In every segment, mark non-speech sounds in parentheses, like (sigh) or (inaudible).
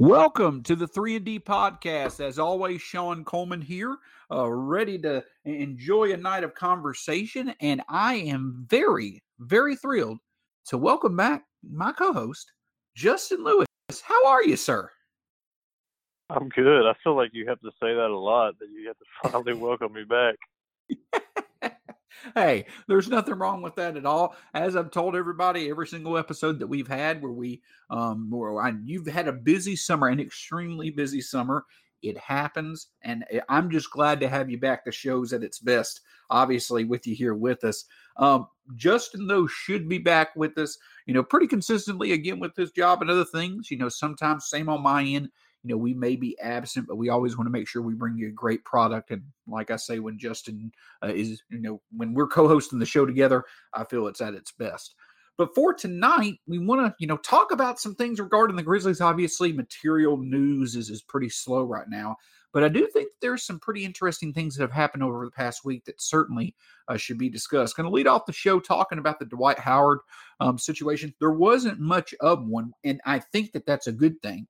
Welcome to the 3 and D podcast. As always, Sean Coleman here, uh, ready to enjoy a night of conversation. And I am very, very thrilled to welcome back my co host, Justin Lewis. How are you, sir? I'm good. I feel like you have to say that a lot, that you have to (laughs) finally welcome me back. (laughs) hey, there's nothing wrong with that at all. As I've told everybody, every single episode that we've had where we, um, where I, you've had a busy summer, an extremely busy summer. It happens, and eh, I'm just glad to have you back. The show's at its best, obviously, with you here with us. Um, Justin, though, should be back with us, you know, pretty consistently again with his job and other things. You know, sometimes same on my end you know, we may be absent, but we always want to make sure we bring you a great product. And like I say, when Justin uh, is, you know, when we're co-hosting the show together, I feel it's at its best. But for tonight, we want to, you know, talk about some things regarding the Grizzlies. Obviously, material news is, is pretty slow right now. But I do think there's some pretty interesting things that have happened over the past week that certainly uh, should be discussed. Going to lead off the show talking about the Dwight Howard um, situation. There wasn't much of one, and I think that that's a good thing.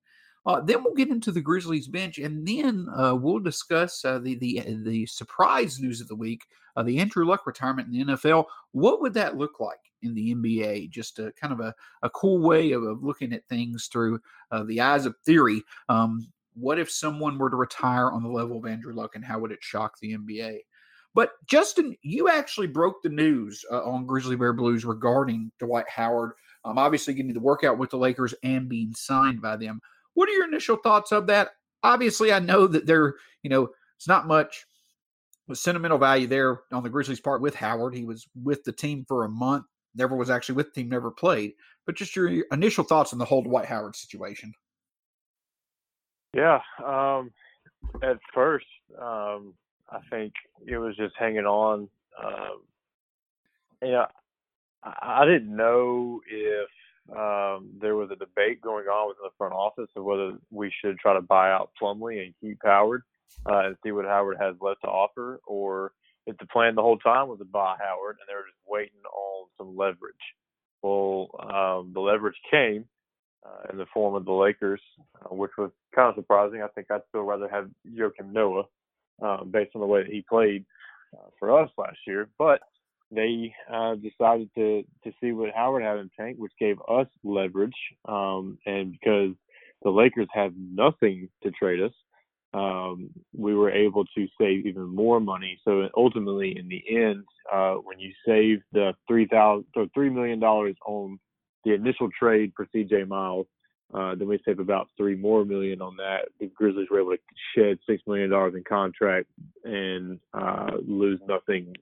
Uh, then we'll get into the Grizzlies bench, and then uh, we'll discuss uh, the the the surprise news of the week: uh, the Andrew Luck retirement in the NFL. What would that look like in the NBA? Just a kind of a, a cool way of, of looking at things through uh, the eyes of theory. Um, what if someone were to retire on the level of Andrew Luck, and how would it shock the NBA? But Justin, you actually broke the news uh, on Grizzly Bear Blues regarding Dwight Howard. Um, obviously, getting to work out with the Lakers and being signed by them. What are your initial thoughts of that? Obviously, I know that there, you know, it's not much sentimental value there on the Grizzlies' part with Howard. He was with the team for a month, never was actually with the team, never played. But just your initial thoughts on the whole Dwight Howard situation. Yeah, um, at first, um, I think it was just hanging on. Um, you know, I, I didn't know if um, there was a debate going on within the front office of whether we should try to buy out Plumlee and keep Howard uh, and see what Howard has left to offer, or if the plan the whole time was to buy Howard and they were just waiting on some leverage. Well, um, the leverage came uh, in the form of the Lakers, uh, which was kind of surprising. I think I'd still rather have Joakim Noah uh, based on the way that he played uh, for us last year, but they uh, decided to to see what Howard had in tank, which gave us leverage. Um, and because the Lakers had nothing to trade us, um, we were able to save even more money. So ultimately, in the end, uh, when you save the three thousand so three million dollars on the initial trade for CJ Miles, uh, then we save about three more million on that. The Grizzlies were able to shed six million dollars in contract and uh, lose nothing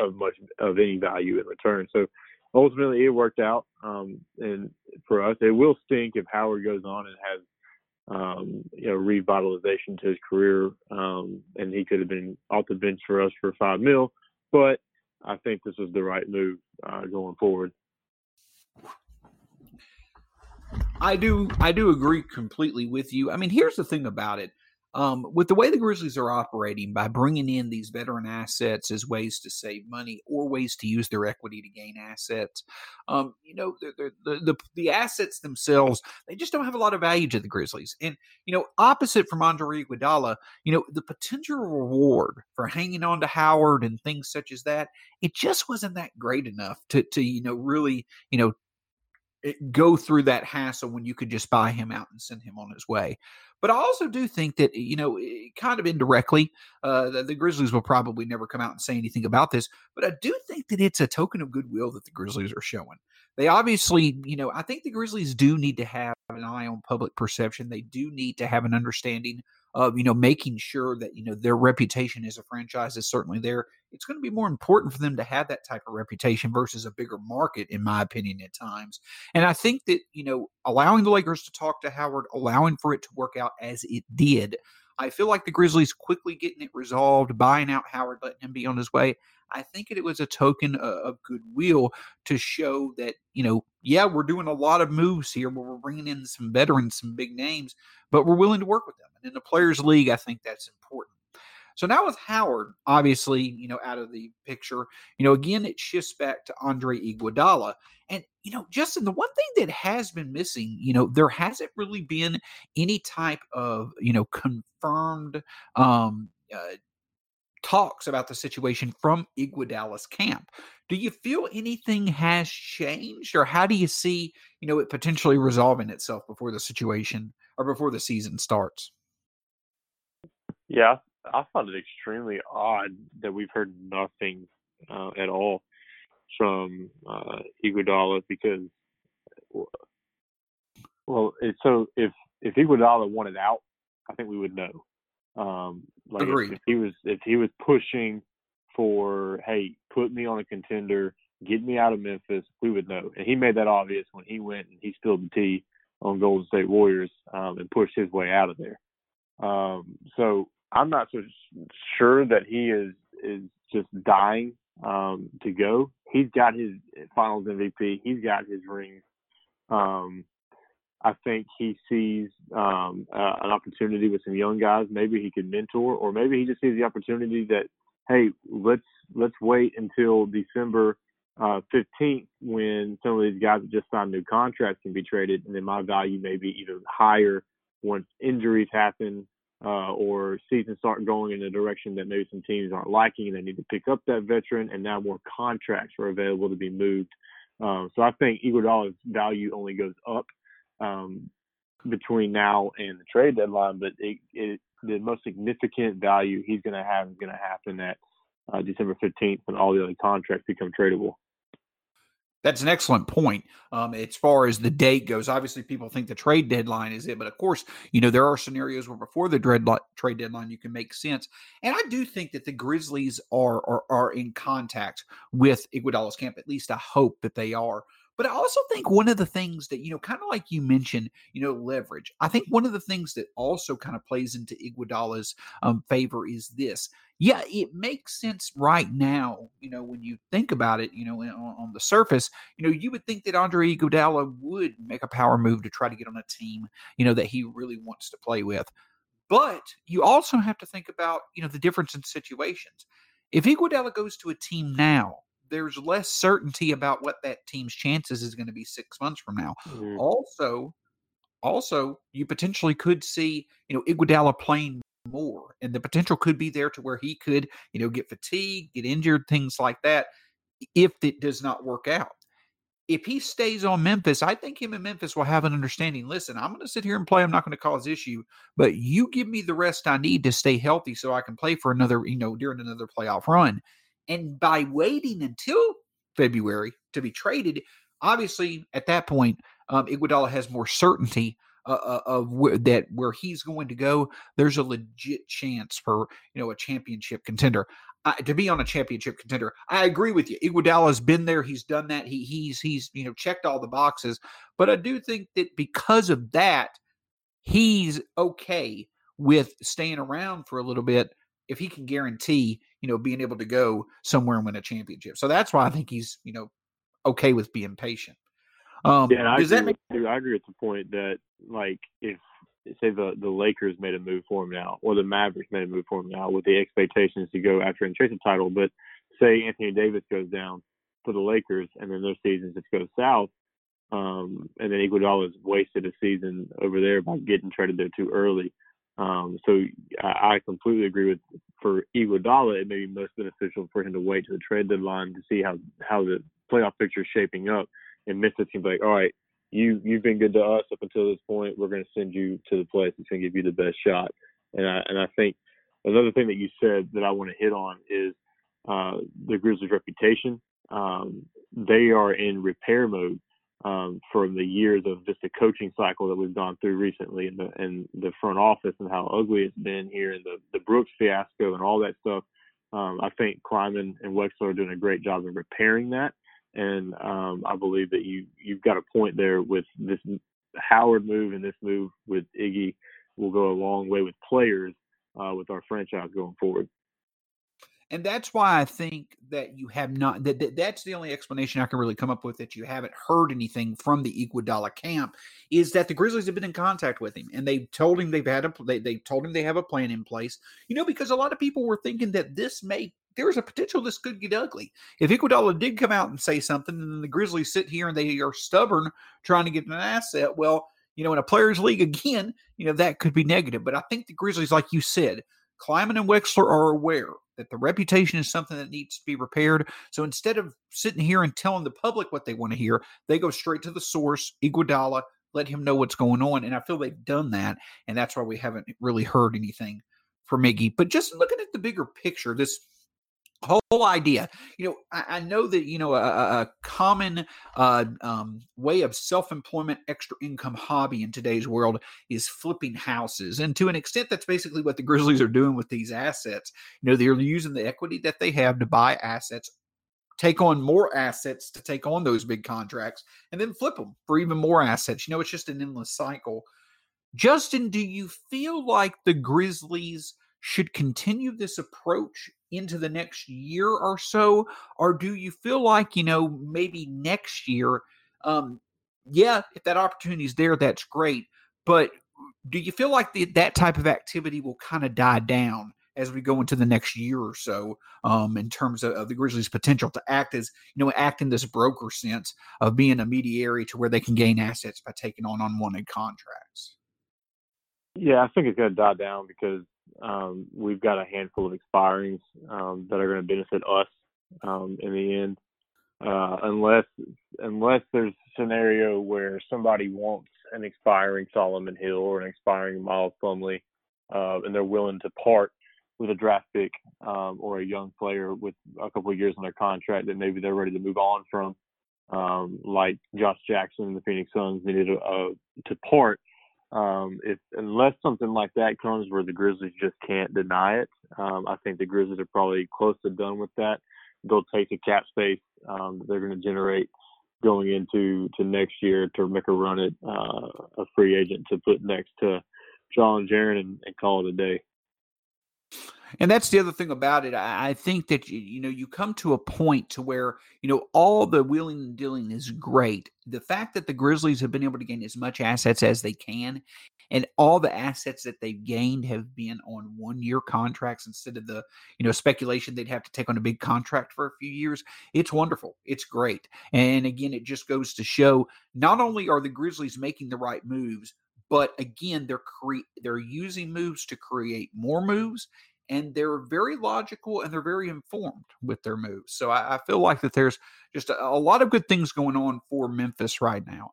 of much of any value in return. So ultimately, it worked out. Um, and for us, it will stink if Howard goes on and has um, you know revitalization to his career, um, and he could have been off the bench for us for five mil. But I think this is the right move uh, going forward. I do I do agree completely with you. I mean, here's the thing about it um, with the way the Grizzlies are operating by bringing in these veteran assets as ways to save money or ways to use their equity to gain assets, um, you know, the, the, the, assets themselves, they just don't have a lot of value to the Grizzlies. And, you know, opposite from Andre Iguodala, you know, the potential reward for hanging on to Howard and things such as that, it just wasn't that great enough to, to you know, really, you know, go through that hassle when you could just buy him out and send him on his way. But I also do think that, you know, kind of indirectly, uh, the, the, Grizzlies will probably never come out and say anything about this. But I do think that it's a token of goodwill that the Grizzlies are showing. They obviously, you know, I think the Grizzlies do need to have an eye on public perception. They do need to have an understanding of you know making sure that you know their reputation as a franchise is certainly there it's going to be more important for them to have that type of reputation versus a bigger market in my opinion at times. And i think that you know allowing the lakers to talk to howard allowing for it to work out as it did i feel like the grizzlies quickly getting it resolved buying out howard letting him be on his way I think it was a token of goodwill to show that, you know, yeah, we're doing a lot of moves here where we're bringing in some veterans, some big names, but we're willing to work with them. And in the Players League, I think that's important. So now with Howard, obviously, you know, out of the picture, you know, again, it shifts back to Andre Iguodala. And, you know, Justin, the one thing that has been missing, you know, there hasn't really been any type of, you know, confirmed um, uh, talks about the situation from Iguodala's camp. Do you feel anything has changed, or how do you see, you know, it potentially resolving itself before the situation or before the season starts? Yeah, I found it extremely odd that we've heard nothing uh, at all from uh, Iguodala because, well, so if if Iguodala wanted out, I think we would know. Um, like if, if, he was if he was pushing for, hey, put me on a contender, get me out of Memphis, we would know. And he made that obvious when he went and he spilled the tea on Golden State Warriors um, and pushed his way out of there. Um, so I'm not so sure that he is is just dying um, to go. He's got his Finals MVP. He's got his rings. Um, I think he sees um, uh, an opportunity with some young guys. Maybe he could mentor, or maybe he just sees the opportunity that, hey, let's let's wait until December uh, 15th when some of these guys that just signed new contracts can be traded, and then my value may be even higher once injuries happen uh, or seasons start going in a direction that maybe some teams aren't liking and they need to pick up that veteran, and now more contracts are available to be moved. Um, so I think Iguodala's value only goes up um, between now and the trade deadline, but it, it, the most significant value he's going to have is going to happen at uh, December 15th when all the other contracts become tradable. That's an excellent point. Um, as far as the date goes, obviously people think the trade deadline is it, but of course, you know there are scenarios where before the trade deadline you can make sense. And I do think that the Grizzlies are are, are in contact with Iguodala's camp. At least I hope that they are. But I also think one of the things that, you know, kind of like you mentioned, you know, leverage. I think one of the things that also kind of plays into Iguodala's um, favor is this. Yeah, it makes sense right now, you know, when you think about it, you know, on, on the surface, you know, you would think that Andre Iguodala would make a power move to try to get on a team, you know, that he really wants to play with. But you also have to think about, you know, the difference in situations. If Iguodala goes to a team now there's less certainty about what that team's chances is going to be six months from now. Mm-hmm. Also, also you potentially could see you know Iguodala playing more, and the potential could be there to where he could you know get fatigued, get injured, things like that. If it does not work out, if he stays on Memphis, I think him and Memphis will have an understanding. Listen, I'm going to sit here and play. I'm not going to cause issue, but you give me the rest I need to stay healthy so I can play for another, you know, during another playoff run. And by waiting until February to be traded, obviously at that point, um, Iguodala has more certainty uh, uh of where, that where he's going to go. There's a legit chance for you know a championship contender. Uh, to be on a championship contender, I agree with you. Iguodala's been there; he's done that. He he's he's you know checked all the boxes. But I do think that because of that, he's okay with staying around for a little bit if he can guarantee, you know, being able to go somewhere and win a championship. So that's why I think he's, you know, okay with being patient. Um, yeah, I agree, make- with, I agree with the point that, like, if say the the Lakers made a move for him now, or the Mavericks made a move for him now, with the expectations to go after and chase a title, but say Anthony Davis goes down for the Lakers, and then their season just goes south, um, and then Iguodala has wasted a season over there by getting traded there too early. Um, so I, completely agree with for Iguodala, it may be most beneficial for him to wait to the trade deadline to see how how the playoff picture is shaping up. And Memphis be like, all right, you you've been good to us up until this point. We're going to send you to the place that's going to give you the best shot. And I and I think another thing that you said that I want to hit on is uh, the Grizzlies' reputation. Um, they are in repair mode um, from the years of just the coaching cycle that we've gone through recently in the in the front office and how ugly it's been here and the the Brooks fiasco and all that stuff. Um, I think Kleiman and Wexler are doing a great job of repairing that, and um, I believe that you you've got a point there with this Howard move and this move with Iggy will go a long way with players uh, with our franchise going forward. And that's why I think that you have not that, that, that's the only explanation I can really come up with that you haven't heard anything from the Iguodala camp is that the Grizzlies have been in contact with him and they've told him they've had a they they told him they have a plan in place. You know, because a lot of people were thinking that this may there's a potential this could get ugly. If Iguodala did come out and say something, and the Grizzlies sit here and they are stubborn trying to get an asset, well, you know, in a players' league (laughs) again, you know that could be negative. But I think the Grizzlies, like you said, Kleiman and Wexler are aware that the reputation is something that needs to be repaired. So instead of sitting here and telling the public what they want to hear, they go straight to the source, Iguodala, let him know what's going on. And I feel they've done that, and that's why we haven't really heard anything from Iggy. But just looking at the bigger picture, this whole idea. You know i, I know that you know a, a common uh, um, way of self-employment extra income hobby in today's world is flipping houses and to an extent that's basically what the grizzlies are doing with these assets. You know they're using the equity that they have to buy assets take on more assets to take on those big contracts and then flip them for even more assets. You know it's just an endless cycle. Justin do you feel like the grizzlies should continue this approach into the next year or so or do you feel like you know maybe next year um yeah if that opportunity is there that's great but do you feel like the, that type of activity will kind of die down as we go into the next year or so um, in terms of, of, the Grizzlies' potential to act as, you know, act in this broker sense of being a mediary to where they can gain assets by taking on unwanted contracts? Yeah, I think it's going to die down because um, we've got a handful of expirings um, that are going to benefit us um, in the end. Uh, unless unless there's a scenario where somebody wants an expiring Solomon Hill or an expiring Miles Plumlee, uh, and they're willing to part with a draft pick um, or a young player with a couple of years on their contract that maybe they're ready to move on from, um, like Josh Jackson and the Phoenix Suns needed uh, to part um, if unless something like that comes where the Grizzlies just can't deny it, um, I think the Grizzlies are probably close to done with that. They'll take the cap space um, that they're going to generate going into to next year to make a run at uh, a free agent to put next to John Jaren and, and call it a day. And that's the other thing about it. I, think that you, know you come to a point to where you know all the wheeling and dealing is great. The fact that the Grizzlies have been able to gain as much assets as they can, and all the assets that they've gained have been on one year contracts instead of the you know speculation they'd have to take on a big contract for a few years. It's wonderful. It's great. And again, it just goes to show not only are the Grizzlies making the right moves, but again they're cre- they're using moves to create more moves and they're very logical and they're very informed with their moves. So I, I feel like that there's just a, a, lot of good things going on for Memphis right now.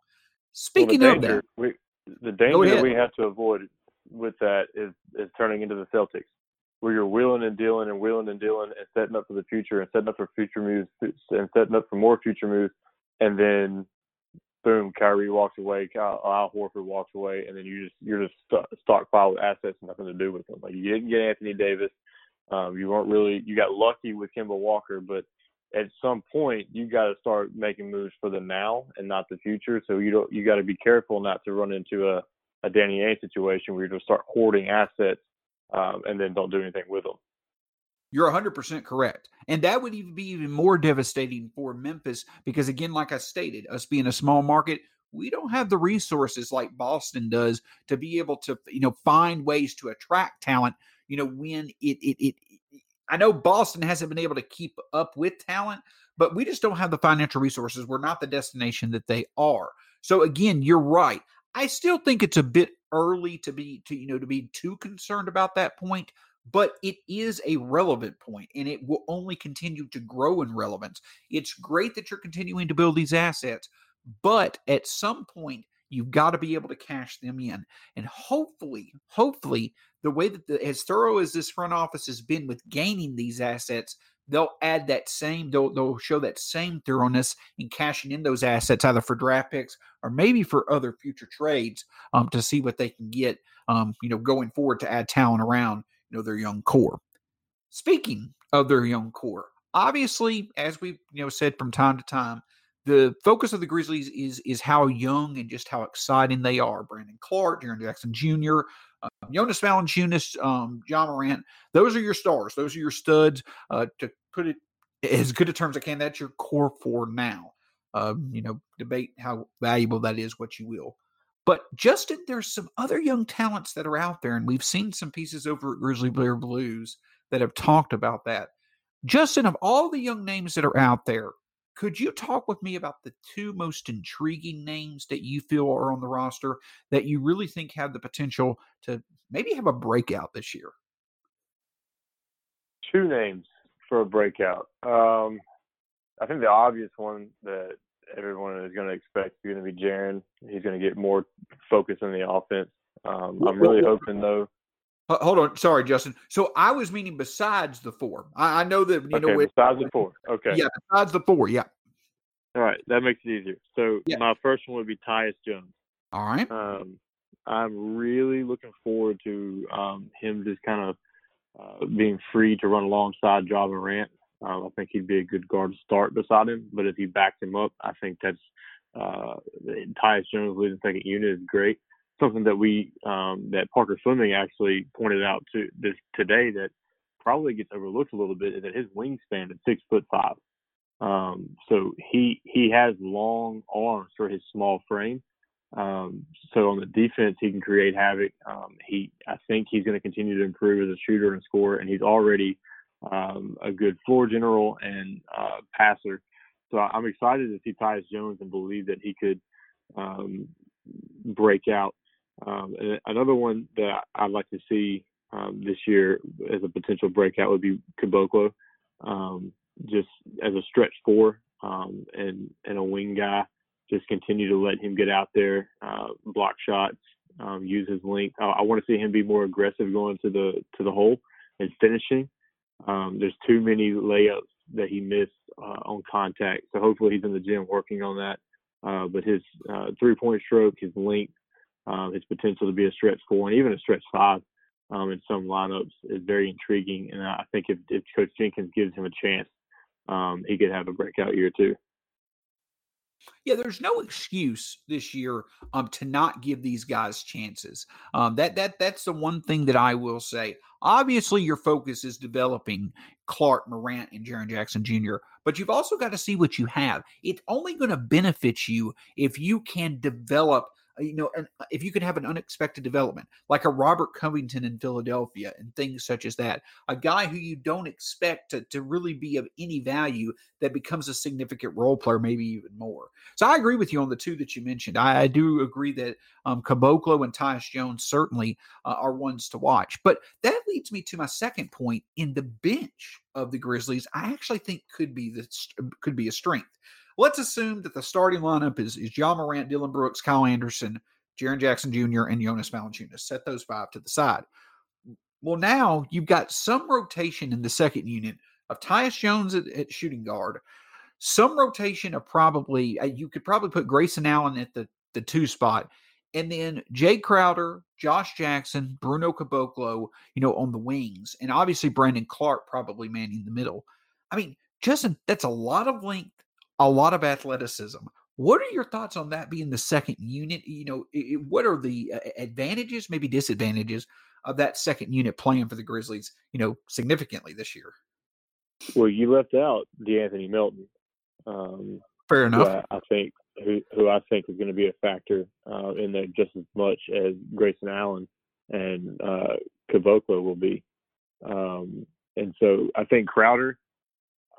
Speaking well, danger, of that, we, the danger that we have to avoid with that is is turning into the Celtics, where you're wheeling and dealing and wheeling and dealing and setting up for the future and setting up for future moves and setting up for more future moves, and then boom, Kyrie walks away, Kyle, Al Horford walks away, and then you just you're just st- stockpile with assets, and nothing to do with them. Like you didn't get Anthony Davis, um, you weren't really you got lucky with Kemba Walker, but at some point you got to start making moves for the now and not the future. So you don't you got to be careful not to run into a a Danny Ainge situation where you just start hoarding assets um, and then don't do anything with them. You're 100% correct. And that would even be even more devastating for Memphis because, again, like I stated, us being a small market, we don't have the resources like Boston does to be able to, you know, find ways to attract talent, you know, when it, it, it, I know Boston hasn't been able to keep up with talent, but we just don't have the financial resources. We're not the destination that they are. So again, you're right. I still think it's a bit early to be to you know to be too concerned about that point but it is a relevant point and it will only continue to grow in relevance. It's great that you're continuing to build these assets, but at some point, you've got to be able to cash them in. And hopefully, hopefully, the way that the, as thorough as this front office has been with gaining these assets, they'll add that same, they'll, they'll show that same thoroughness in cashing in those assets, either for draft picks or maybe for other future trades um, to see what they can get, um, you know, going forward to add talent around you know their young core. Speaking of their young core, obviously, as we you know said from time to time, the focus of the Grizzlies is is how young and just how exciting they are. Brandon Clarke, Jaren Jackson Jr., uh, Jonas Valanciunas, um, Ja Morant. Those are your stars. Those are your studs. Uh, to put it as good a terms I can, that's your core for now. Um, you know, debate how valuable that is, what you will. But Justin, there's some other young talents that are out there, and we've seen some pieces over at Grizzly Bear Blues that have talked about that. Justin, of all the young names that are out there, could you talk with me about the two most intriguing names that you feel are on the roster that you really think have the potential to maybe have a breakout this year? Two names for a breakout. Um, I think the obvious one that everyone is going to expect is going to be Jaren. He's going to get more focus on the offense. Um, I'm really hoping though. Hold on, sorry, Justin. So I was meaning besides the four. I, I know that you okay, know besides the four. Okay. Yeah, besides the four. Yeah. All right, that makes it easier. So yeah. my first one would be Tyus Jones. All right. Um, I'm really looking forward to um, him just kind of uh, being free to run alongside Ja Morant. Um, I think he'd be a good guard to start beside him. But if you backed him up, I think that's uh, Tyus Jones leading second unit is great. Something that we um, that Parker Fleming actually pointed out to this today that probably gets overlooked a little bit is that his wingspan is six foot five. Um, so he he has long arms for his small frame. Um, so on the defense, he can create havoc. Um, he I think he's going to continue to improve as a shooter and scorer, and he's already um, a good floor general and uh, passer. So I'm excited to see Tyus Jones and believe that he could um, break out. Um, another one that I'd like to see um, this year as a potential breakout would be Caboclo, um, just as a stretch four um, and and a wing guy. Just continue to let him get out there, uh, block shots, use his length. I, I want to see him be more aggressive going to the to the hole and finishing. Um, there's too many layups that he missed uh, on contact. So hopefully he's in the gym working on that. Uh, but his uh, three-point stroke, his length, um, his potential to be a stretch four and even a stretch five um, in some lineups is very intriguing. And I think if, if Coach Jenkins gives him a chance, um, he could have a breakout year too. Yeah, there's no excuse this year um, to not give these guys chances. Um, that that that's the one thing that I will say. Obviously, your focus is developing Clarke Morant, and Jaren Jackson Jr., but you've also got to see what you have. It's only going to benefit you if you can develop you know, and if you can have an unexpected development, like a Robert Covington in Philadelphia and things such as that, a guy who you don't expect to, to really be of any value that becomes a significant role player, maybe even more. So I agree with you on the two that you mentioned. I, I do agree that um, Caboclo and Tyus Jones certainly uh, are ones to watch. But that leads me to my second point in the bench of the Grizzlies. I actually think could be the could be a strength. Let's assume that the starting lineup is, is Ja Morant, Dillon Brooks, Kyle Anderson, Jaren Jackson Jr., and Jonas Valanciunas. Set those five to the side. Well, now you've got some rotation in the second unit of Tyus Jones at, at shooting guard, some rotation of probably uh, you could probably put Grayson Allen at the the two spot, and then Jay Crowder, Josh Jackson, Bruno Caboclo, you know, on the wings, and obviously Brandon Clarke probably manning the middle. I mean, Justin, that's a lot of length a lot of athleticism. What are your thoughts on that being the second unit? You know, it, what are the uh, advantages, maybe disadvantages of that second unit playing for the Grizzlies, you know, significantly this year? Well, you left out De'Anthony Melton. Um, Fair enough. I think who who I think is going to be a factor uh, in there just as much as Grayson Allen and uh, Caboclo will be. Um, and so I think Crowder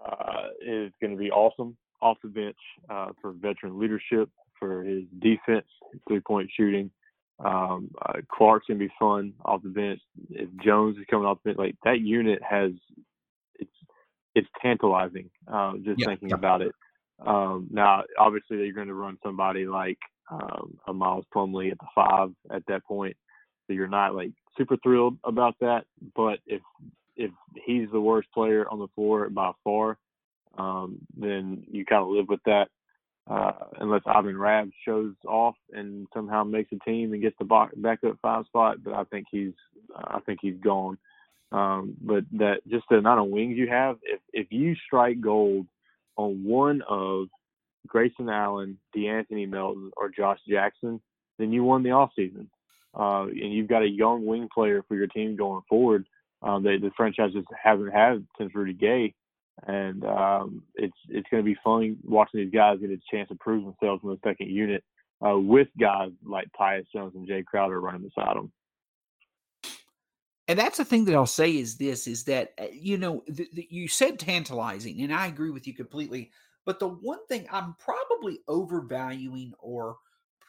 uh, is going to be awesome off the bench uh, for veteran leadership, for his defense, three point shooting. Um, uh, Clarke's gonna be fun off the bench. If Jones is coming off the bench, like that unit has, it's it's tantalizing uh, just yeah, thinking yeah. about it. Um, now, obviously, you're going to run somebody like um, a Miles Plumlee at the five at that point, so you're not like super thrilled about that. But if if he's the worst player on the floor by far, um, then you kind of live with that. Uh, unless Ivan Rabb shows off and somehow makes a team and gets the back up five spot, but I think he's I think he's gone. Um, but that just the amount of wings you have, if if you strike gold on one of Grayson Allen, De'Anthony Melton, or Josh Jackson, then you won the offseason. Uh, and you've got a young wing player for your team going forward um, that the franchise just haven't had since Rudy Gay. And um, it's it's going to be fun watching these guys get a chance to prove themselves in the second unit uh, with guys like Tyus Jones and Jay Crowder running beside them. And that's the thing that I'll say is this: is that uh, you know the, the, you said tantalizing, and I agree with you completely. But the one thing I'm probably overvaluing or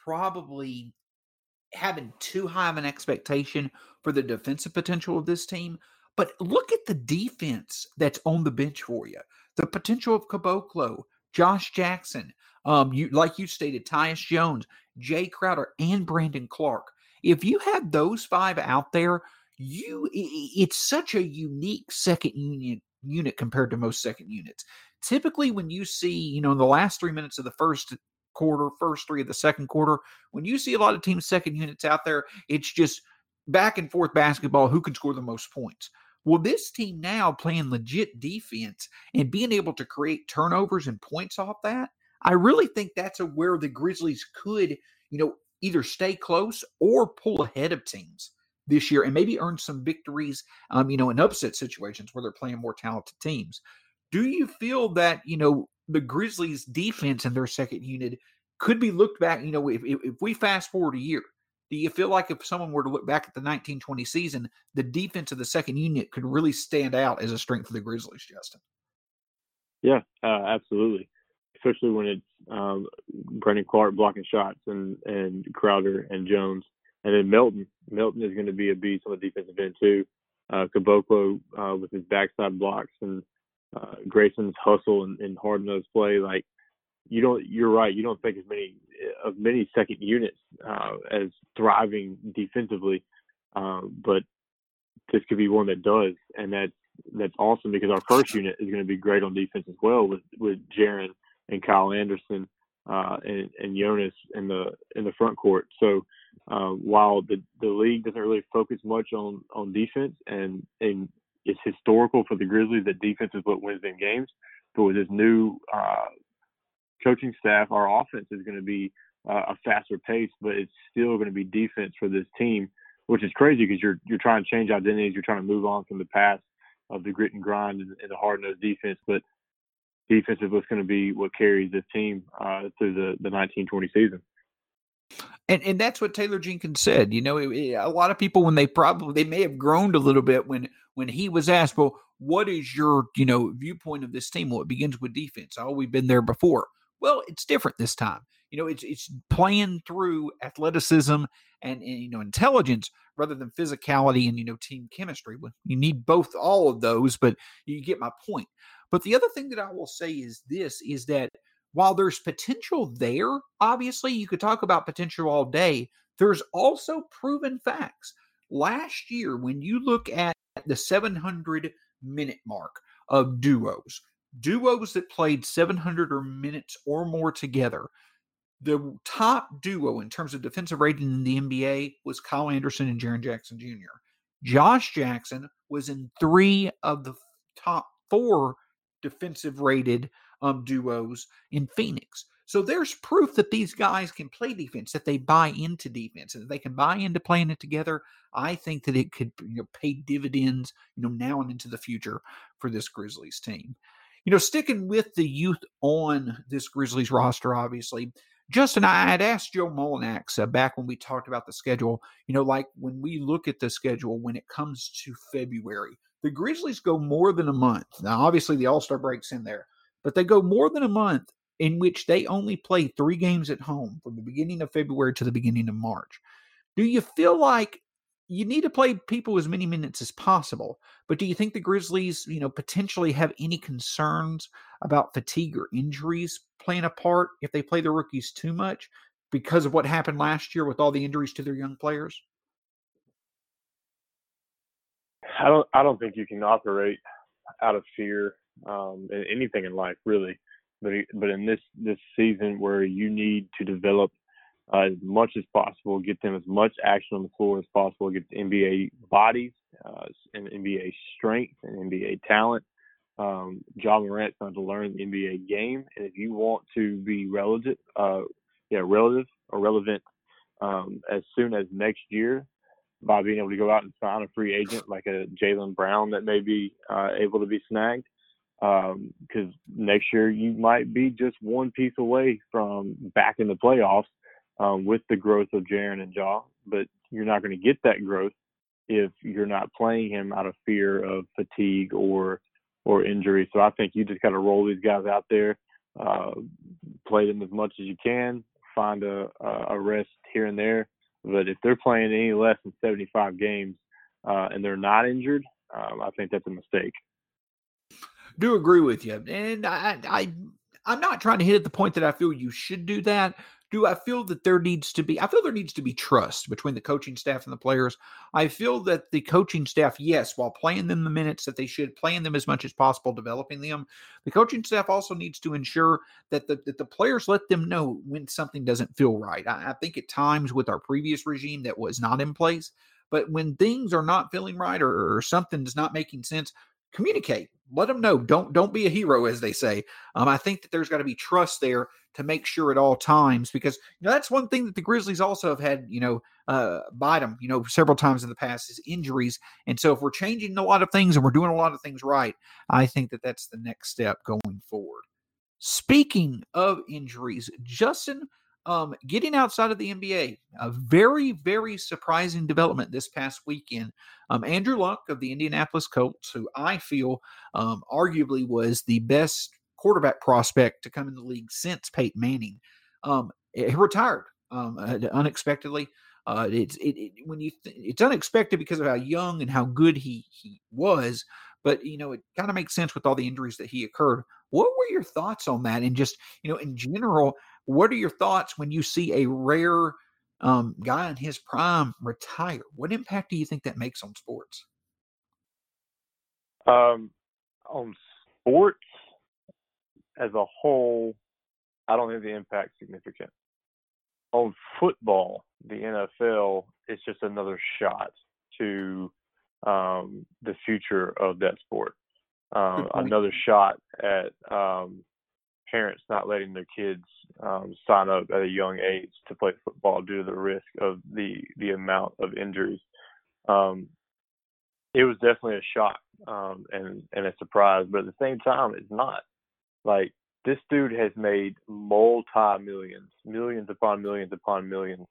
probably having too high of an expectation for the defensive potential of this team. But look at the defense that's on the bench for you. The potential of Caboclo, Josh Jackson, um, you like you stated, Tyus Jones, Jay Crowder, and Brandon Clarke. If you have those five out there, you it's such a unique second unit unit compared to most second units. Typically, when you see, you know, in the last three minutes of the first quarter, first three of the second quarter, when you see a lot of teams' second units out there, it's just back and forth basketball who can score the most points. Well, this team now playing legit defense and being able to create turnovers and points off that, I really think that's where the Grizzlies could, you know, either stay close or pull ahead of teams this year and maybe earn some victories, um, you know, in upset situations where they're playing more talented teams. Do you feel that, you know, the Grizzlies defense in their second unit could be looked back, you know, if, if we fast forward a year, do you feel like if someone were to look back at the 1920 season, the defense of the second unit could really stand out as a strength for the Grizzlies, Justin? Yeah, uh, absolutely. Especially when it's um, Brandon Clarke blocking shots and, and Crowder and Jones. And then Melton. Melton is going to be a beast on the defensive end, too. Uh, Caboclo uh, with his backside blocks and uh, Grayson's hustle and, and hard nosed play. Like you don't, you're right. You don't think as many of many second units uh, as thriving defensively, um, but this could be one that does, and that's that's awesome because our first unit is going to be great on defense as well with with Jaren and Kyle Anderson uh, and, and Jonas in the in the front court. So uh, while the the league doesn't really focus much on on defense and and it's historical for the Grizzlies that defense is what wins them games. But with this new uh, coaching staff, our offense is going to be uh, a faster pace, but it's still going to be defense for this team, which is crazy because you're you're trying to change identities, you're trying to move on from the past of the grit and grind and, and the hard nosed defense, but defense is what's going to be what carries this team uh, through the the 1920 season. And and that's what Taylor Jenkins said. You know, it, it, a lot of people when they probably they may have groaned a little bit when when he was asked, "Well, what is your you know viewpoint of this team?" Well, it begins with defense. Oh, we've been there before. Well, it's different this time. You know, it's it's playing through athleticism and, and you know intelligence rather than physicality and you know team chemistry. You need both all of those, but you get my point. But the other thing that I will say is this: is that while there's potential there, obviously you could talk about potential all day. There's also proven facts. Last year, when you look at the 700 minute mark of duos, duos that played 700 or minutes or more together, the top duo in terms of defensive rating in the NBA was Kyle Anderson and Jaren Jackson Jr. Josh Jackson was in three of the top four defensive rated um, duos in Phoenix. So there's proof that these guys can play defense, that they buy into defense, and they can buy into playing it together. I think that it could you know, pay dividends, you know, now and into the future for this Grizzlies team. You know, sticking with the youth on this Grizzlies roster, obviously, Justin, I had asked Joe Mullinax uh, back when we talked about the schedule. You know, like when we look at the schedule when it comes to February, the Grizzlies go more than a month. Now, obviously, the All Star break's in there, but they go more than a month in which they only play three games at home from the beginning of February to the beginning of March. Do you feel like you need to play people as many minutes as possible, but do you think the Grizzlies, you know, potentially have any concerns about fatigue or injuries playing a part if they play the rookies too much because of what happened last year with all the injuries to their young players? I don't I don't think you can operate out of fear um, in anything in life, really. But but in this this season where you need to develop uh, as much as possible, get them as much action on the floor as possible, get the NBA bodies uh, and NBA strength and NBA talent. Um, Ja Morant's going to learn the NBA game, and if you want to be relevant, uh, yeah, relative or relevant um, as soon as next year by being able to go out and sign a free agent like a Jaylen Brown that may be uh, able to be snagged. Because um, next year you might be just one piece away from back in the playoffs um, with the growth of Jaren and Ja, but you're not going to get that growth if you're not playing him out of fear of fatigue or or injury. So I think you just got to roll these guys out there, uh, play them as much as you can, find a, a rest here and there. But if they're playing any less than 75 games uh, and they're not injured, um, I think that's a mistake. Do agree with you, and I, I I'm not trying to hit at the point that I feel you should do that do I feel that there needs to be I feel there needs to be trust between the coaching staff and the players. I feel that the coaching staff, yes, while playing them the minutes that they should, playing them as much as possible, developing them, the coaching staff also needs to ensure that the that the players let them know when something doesn't feel right. I, I think at times with our previous regime that was not in place. But when things are not feeling right or, or something's not making sense, communicate let them know don't don't be a hero as they say um, i think that there's got to be trust there to make sure at all times because you know that's one thing that the grizzlies also have had you know uh, bite them you know several times in the past is injuries and so if we're changing a lot of things and we're doing a lot of things right i think that that's the next step going forward speaking of injuries justin um, getting outside of the NBA, a very, very surprising development this past weekend. Um, Andrew Luck of the Indianapolis Colts, who I feel um, arguably was the best quarterback prospect to come in the league since Peyton Manning, um, he retired um, uh, unexpectedly. Uh, it's it, it, when you th- it's unexpected because of how young and how good he he was, but you know it kind of makes sense with all the injuries that he occurred. What were your thoughts on that? And just you know in general, what are your thoughts when you see a rare um, guy in his prime retire? What impact do you think that makes on sports? Um, on sports as a whole, I don't think the impact significant. On football, the NFL, it's just another shot to um, the future of that sport. Um, another shot at um, parents not letting their kids um, sign up at a young age to play football due to the risk of the the amount of injuries. Um, it was definitely a shock um, and and a surprise, but at the same time, it's not. Like this dude has made multi millions, millions upon millions upon millions.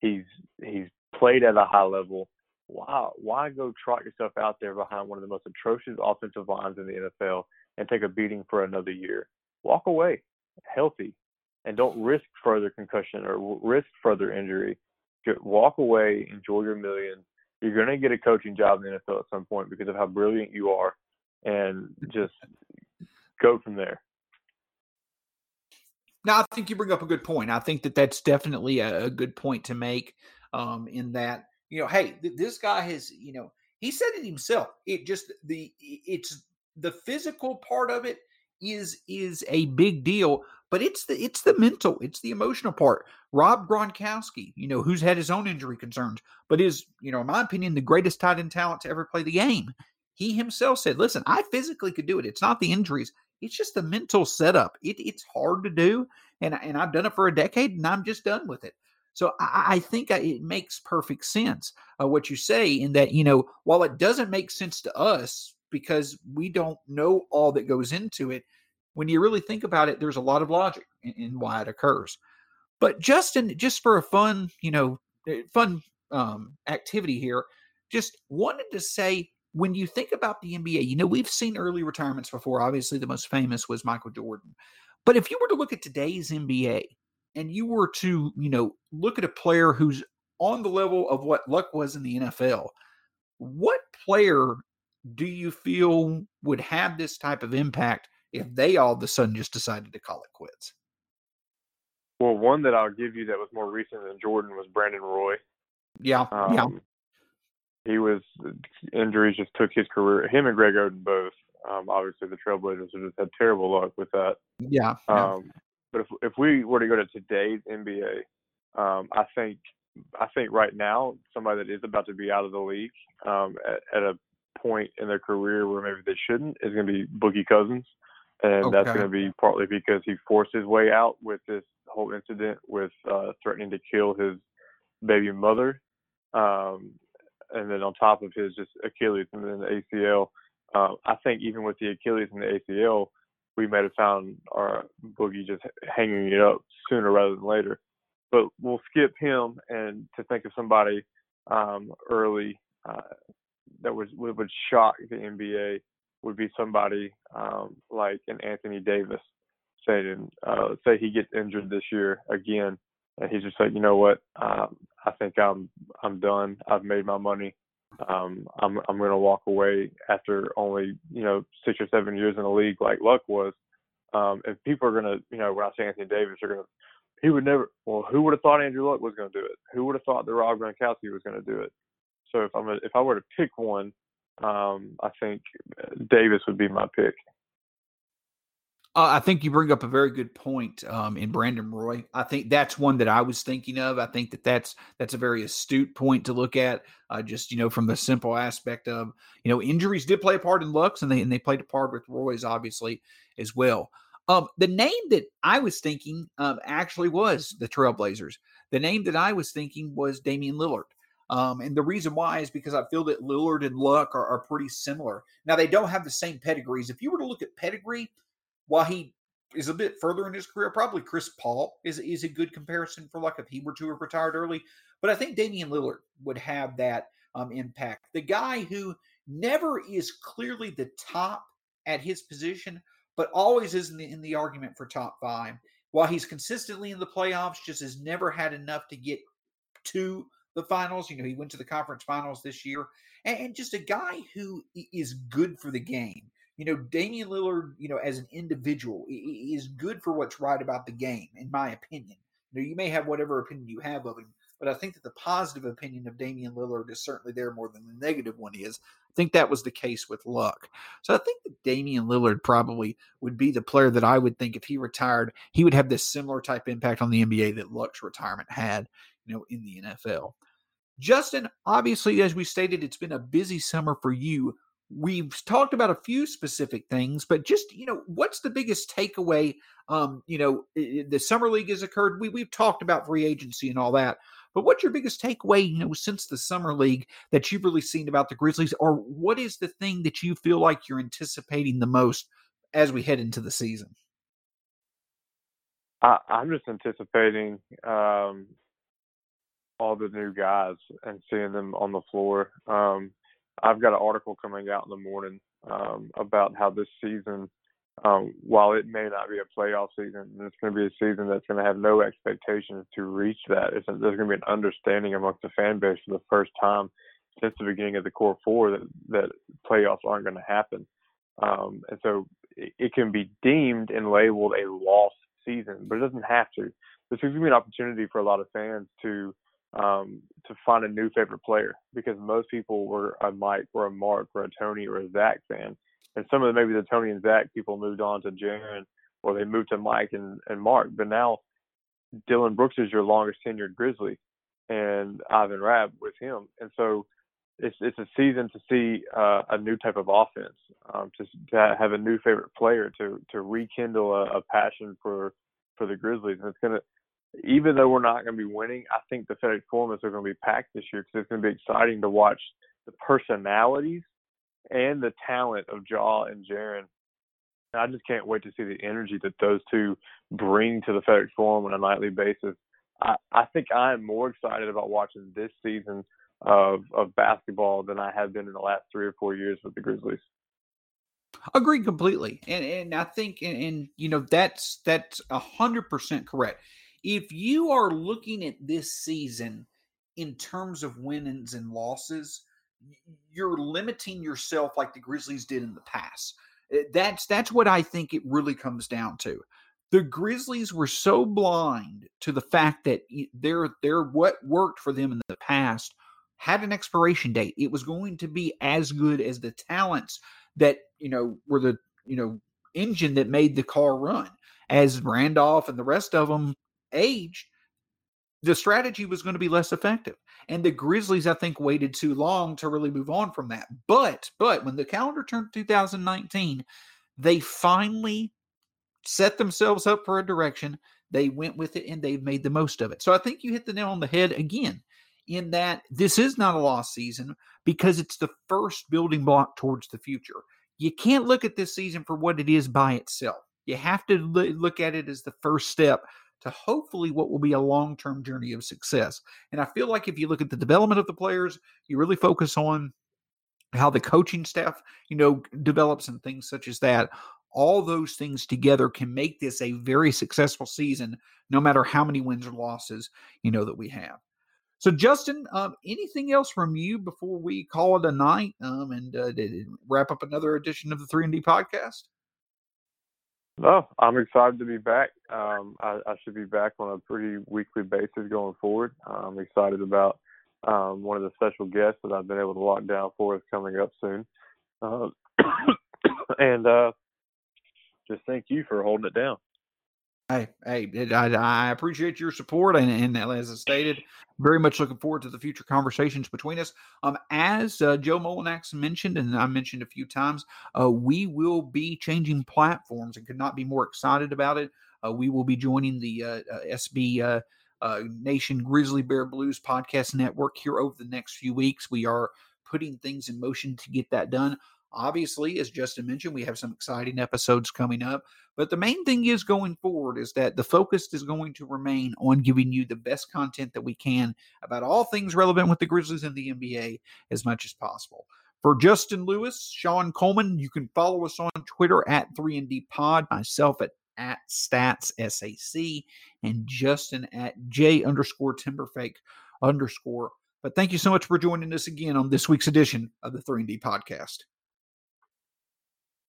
He's he's played at a high level. Why why go trot yourself out there behind one of the most atrocious offensive lines in the NFL and take a beating for another year? walk away healthy and don't risk further concussion or risk further injury. Walk away, enjoy your millions. You're going to get a coaching job in the NFL at some point because of how brilliant you are, and just go from there. Now, I think you bring up a good point. I think that that's definitely a, a good point to make. Um, in that, you know, hey, th- this guy has, you know, he said it himself. It just the it's the physical part of it is is a big deal, but it's the it's the mental, it's the emotional part. Rob Gronkowski, you know, who's had his own injury concerns, but is, you know, in my opinion, the greatest tight end talent to ever play the game. He himself said, "Listen, I physically could do it. It's not the injuries; it's just a mental setup. It, it's hard to do, and and I've done it for a decade, and I'm just done with it." So I, I think it makes perfect sense uh, what you say in that you know while it doesn't make sense to us because we don't know all that goes into it. When you really think about it, there's a lot of logic in, in why it occurs. But Justin, just for a fun, you know, eh, fun um, activity here, just wanted to say when you think about the NBA, you know, we've seen early retirements before. Obviously, the most famous was Michael Jordan. But if you were to look at today's NBA and you were to, you know, look at a player who's on the level of what Luck was in the NFL, what player do you feel would have this type of impact if they all of a sudden just decided to call it quits? Well, one that I'll give you that was more recent than Jordan was Brandon Roy. Yeah, um, yeah. He was injuries just took his career. Him and Greg Oden both. Um, obviously, the Trailblazers have just had terrible luck with that. Yeah. yeah. Um, but if if we were to go to today's NBA, um, I think I think right now somebody that is about to be out of the league um, at, at a point in their career where maybe they shouldn't is going to be Boogie Cousins, and okay. that's going to be partly because he forced his way out with this whole incident with uh, threatening to kill his baby mother, um, and then on top of his just Achilles and then the ACL. Uh, I think even with the Achilles and the ACL, we might have found our boogie just hanging it up sooner rather than later. But we'll skip him and to think of somebody um, early uh, that was would shock the NBA would be somebody um, like an Anthony Davis saying, uh, say he gets injured this year again, and he's just like, you know what, um, I think I'm I'm done. I've made my money. Um, I'm I'm going to walk away after only you know six or seven years in the league, like Luck was. Um, and people are going to, you know, when I say Anthony Davis, they're going to, he would never. Well, who would have thought Andrew Luck was going to do it? Who would have thought that Rob Gronkowski was going to do it? So if I'm a, if I were to pick one, um, I think Davis would be my pick. Uh, I think you bring up a very good point um, in Brandon Roy. I think that's one that I was thinking of. I think that that's that's a very astute point to look at. Uh, just you know, from the simple aspect of you know injuries did play a part in Luck's, and they and they played a part with Roy's obviously as well. Um, the name that I was thinking um, actually was the Trailblazers. The name that I was thinking was Damian Lillard. Um, and the reason why is because I feel that Lillard and Luck are, are pretty similar. Now they don't have the same pedigrees. If you were to look at pedigree, while he is a bit further in his career, probably Chris Paul is is a good comparison for like if he were to have retired early. But I think Damian Lillard would have that um, impact. The guy who never is clearly the top at his position, but always is in the, in the argument for top five. While he's consistently in the playoffs, just has never had enough to get to the finals. You know, he went to the conference finals this year, and, and just a guy who is good for the game you know, Damian Lillard, you know, as an individual is good for what's right about the game, in my opinion. You know, you may have whatever opinion you have of him, but I think that the positive opinion of Damian Lillard is certainly there more than the negative one is. I think that was the case with Luck. So I think that Damian Lillard probably would be the player that I would think if he retired, he would have this similar type impact on the NBA that Luck's retirement had, you know, in the NFL. Justin, obviously, as we stated, it's been a busy summer for you we've talked about a few specific things but just you know what's the biggest takeaway um you know the summer league has occurred we, we've talked about free agency and all that but what's your biggest takeaway you know since the summer league that you've really seen about the grizzlies or what is the thing that you feel like you're anticipating the most as we head into the season? I, i'm just anticipating um all the new guys and seeing them on the floor um I've got an article coming out in the morning um, about how this season, um, while it may not be a playoff season, and it's going to be a season that's going to have no expectations to reach that. It's, there's going to be an understanding amongst the fan base for the first time since the beginning of the core four that that playoffs aren't going to happen, um, and so it, it can be deemed and labeled a lost season, but it doesn't have to. This is going to be an opportunity for a lot of fans to um, to find a new favorite player because most people were a Mike or a Marc or a Tony or a Zach fan. And some of the, maybe the Tony and Zach people moved on to Jaren or they moved to Mike and, and Marc. But now Dillon Brooks is your longest tenured Grizzly and Ivan Rabb with him. And so it's it's a season to see uh, a new type of offense, um, to, to have a new favorite player, to to rekindle a, a passion for for the Grizzlies, and it's gonna even though we're not going to be winning, I think the FedEx Forum is going to be packed this year because it's going to be exciting to watch the personalities and the talent of Ja and Jaren. I just can't wait to see the energy that those two bring to the FedEx Forum on a nightly basis. I, I think I am more excited about watching this season of of basketball than I have been in the last three or four years with the Grizzlies. Agree completely, and and I think and, and you know that's that's a hundred percent correct if you are looking at this season in terms of wins and losses, you're limiting yourself like the Grizzlies did in the past. Eh, that's that's what I think it really comes down to. The Grizzlies were so blind to the fact that their their what worked for them in the past had an expiration date. It was going to be as good as the talents that you know were the you know engine that made the car run. As Randolph and the rest of them aged, the strategy was going to be less effective. And the Grizzlies, I think, waited too long to really move on from that. But, but when the calendar turned 2019, they finally set themselves up for a direction. They went with it and they've made the most of it. So I think you hit the nail on the head again in that this is not a lost season because it's the first building block towards the future. You can't look at this season for what it is by itself. You have to look at it as the first step to hopefully what will be a long term journey of success. And I feel like if you look at the development of the players, you really focus on how the coaching staff, you know, develops and things such as that. All those things together can make this a very successful season, no matter how many wins or losses, you know, that we have. So, Justin, um, anything else from you before we call it a night um, and uh, wrap up another edition of the 3 and D podcast? No, I'm excited to be back. Um, I, I, should be back on a pretty weekly basis going forward. I'm excited about um, one of the special guests that I've been able to lock down for is coming up soon. Uh, (coughs) and uh, just thank you for holding it down. Hey, hey, I, I appreciate your support, and, and as I stated, very much looking forward to the future conversations between us. Um, as uh, Joe Mullinax mentioned, and I mentioned a few times, uh, we will be changing platforms, and could not be more excited about it. Uh, we will be joining the uh, uh, SB uh, Nation Grizzly Bear Blues podcast network here over the next few weeks. We are putting things in motion to get that done. Obviously, as Justin mentioned, we have some exciting episodes coming up. But the main thing is going forward is that the focus is going to remain on giving you the best content that we can about all things relevant with the Grizzlies and the NBA as much as possible. For Justin Lewis, Sean Coleman, you can follow us on Twitter at 3ND Pod, myself at at stats SAC, and Justin at J underscore Timberfake underscore. But thank you so much for joining us again on this week's edition of the 3D podcast.